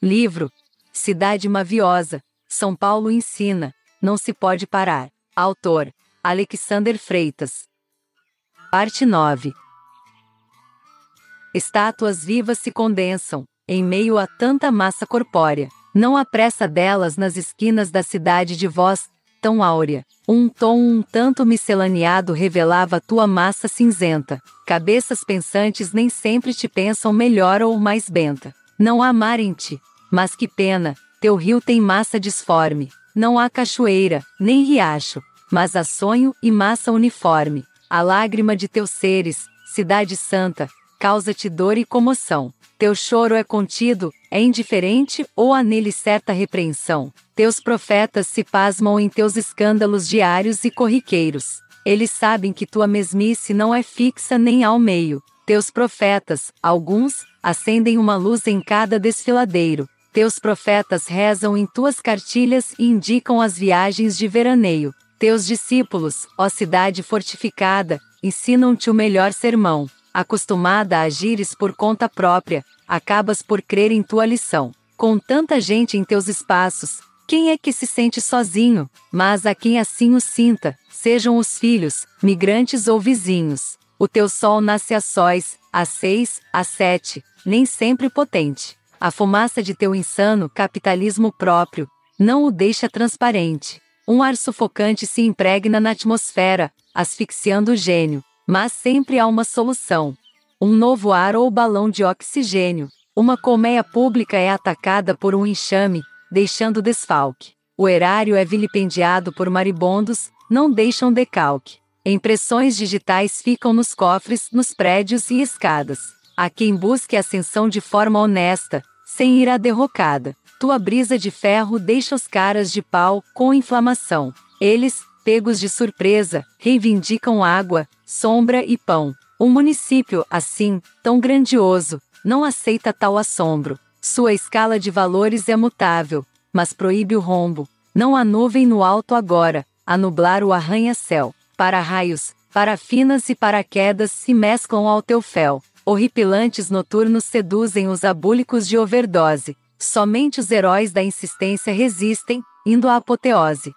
Livro Cidade Maviosa, São Paulo ensina, não se pode parar. Autor Alexander Freitas. Parte 9 Estátuas vivas se condensam, em meio a tanta massa corpórea. Não há pressa delas nas esquinas da cidade de voz, tão áurea. Um tom um tanto miscelaneado revelava tua massa cinzenta. Cabeças pensantes nem sempre te pensam melhor ou mais benta. Não há mar em ti. Mas que pena, teu rio tem massa disforme. Não há cachoeira, nem riacho. Mas há sonho e massa uniforme. A lágrima de teus seres, cidade santa, causa-te dor e comoção. Teu choro é contido, é indiferente ou há nele certa repreensão? Teus profetas se pasmam em teus escândalos diários e corriqueiros. Eles sabem que tua mesmice não é fixa nem ao meio. Teus profetas, alguns, acendem uma luz em cada desfiladeiro. Teus profetas rezam em tuas cartilhas e indicam as viagens de veraneio. Teus discípulos, ó cidade fortificada, ensinam-te o melhor sermão acostumada a agires por conta própria, acabas por crer em tua lição. Com tanta gente em teus espaços, quem é que se sente sozinho? Mas a quem assim o sinta, sejam os filhos, migrantes ou vizinhos. O teu sol nasce a sóis, às seis, às sete, nem sempre potente. A fumaça de teu insano capitalismo próprio não o deixa transparente. Um ar sufocante se impregna na atmosfera, asfixiando o gênio. Mas sempre há uma solução. Um novo ar ou balão de oxigênio. Uma colmeia pública é atacada por um enxame, deixando desfalque. O erário é vilipendiado por maribondos, não deixam decalque. Impressões digitais ficam nos cofres, nos prédios e escadas. Há quem busque ascensão de forma honesta, sem ir à derrocada. Tua brisa de ferro deixa os caras de pau com inflamação. Eles, pegos de surpresa, reivindicam água, sombra e pão. Um município, assim, tão grandioso, não aceita tal assombro. Sua escala de valores é mutável, mas proíbe o rombo. Não há nuvem no alto agora, a nublar o arranha-céu. Para raios, parafinas e paraquedas se mesclam ao teu fel. Horripilantes noturnos seduzem os abúlicos de overdose. Somente os heróis da insistência resistem, indo à apoteose.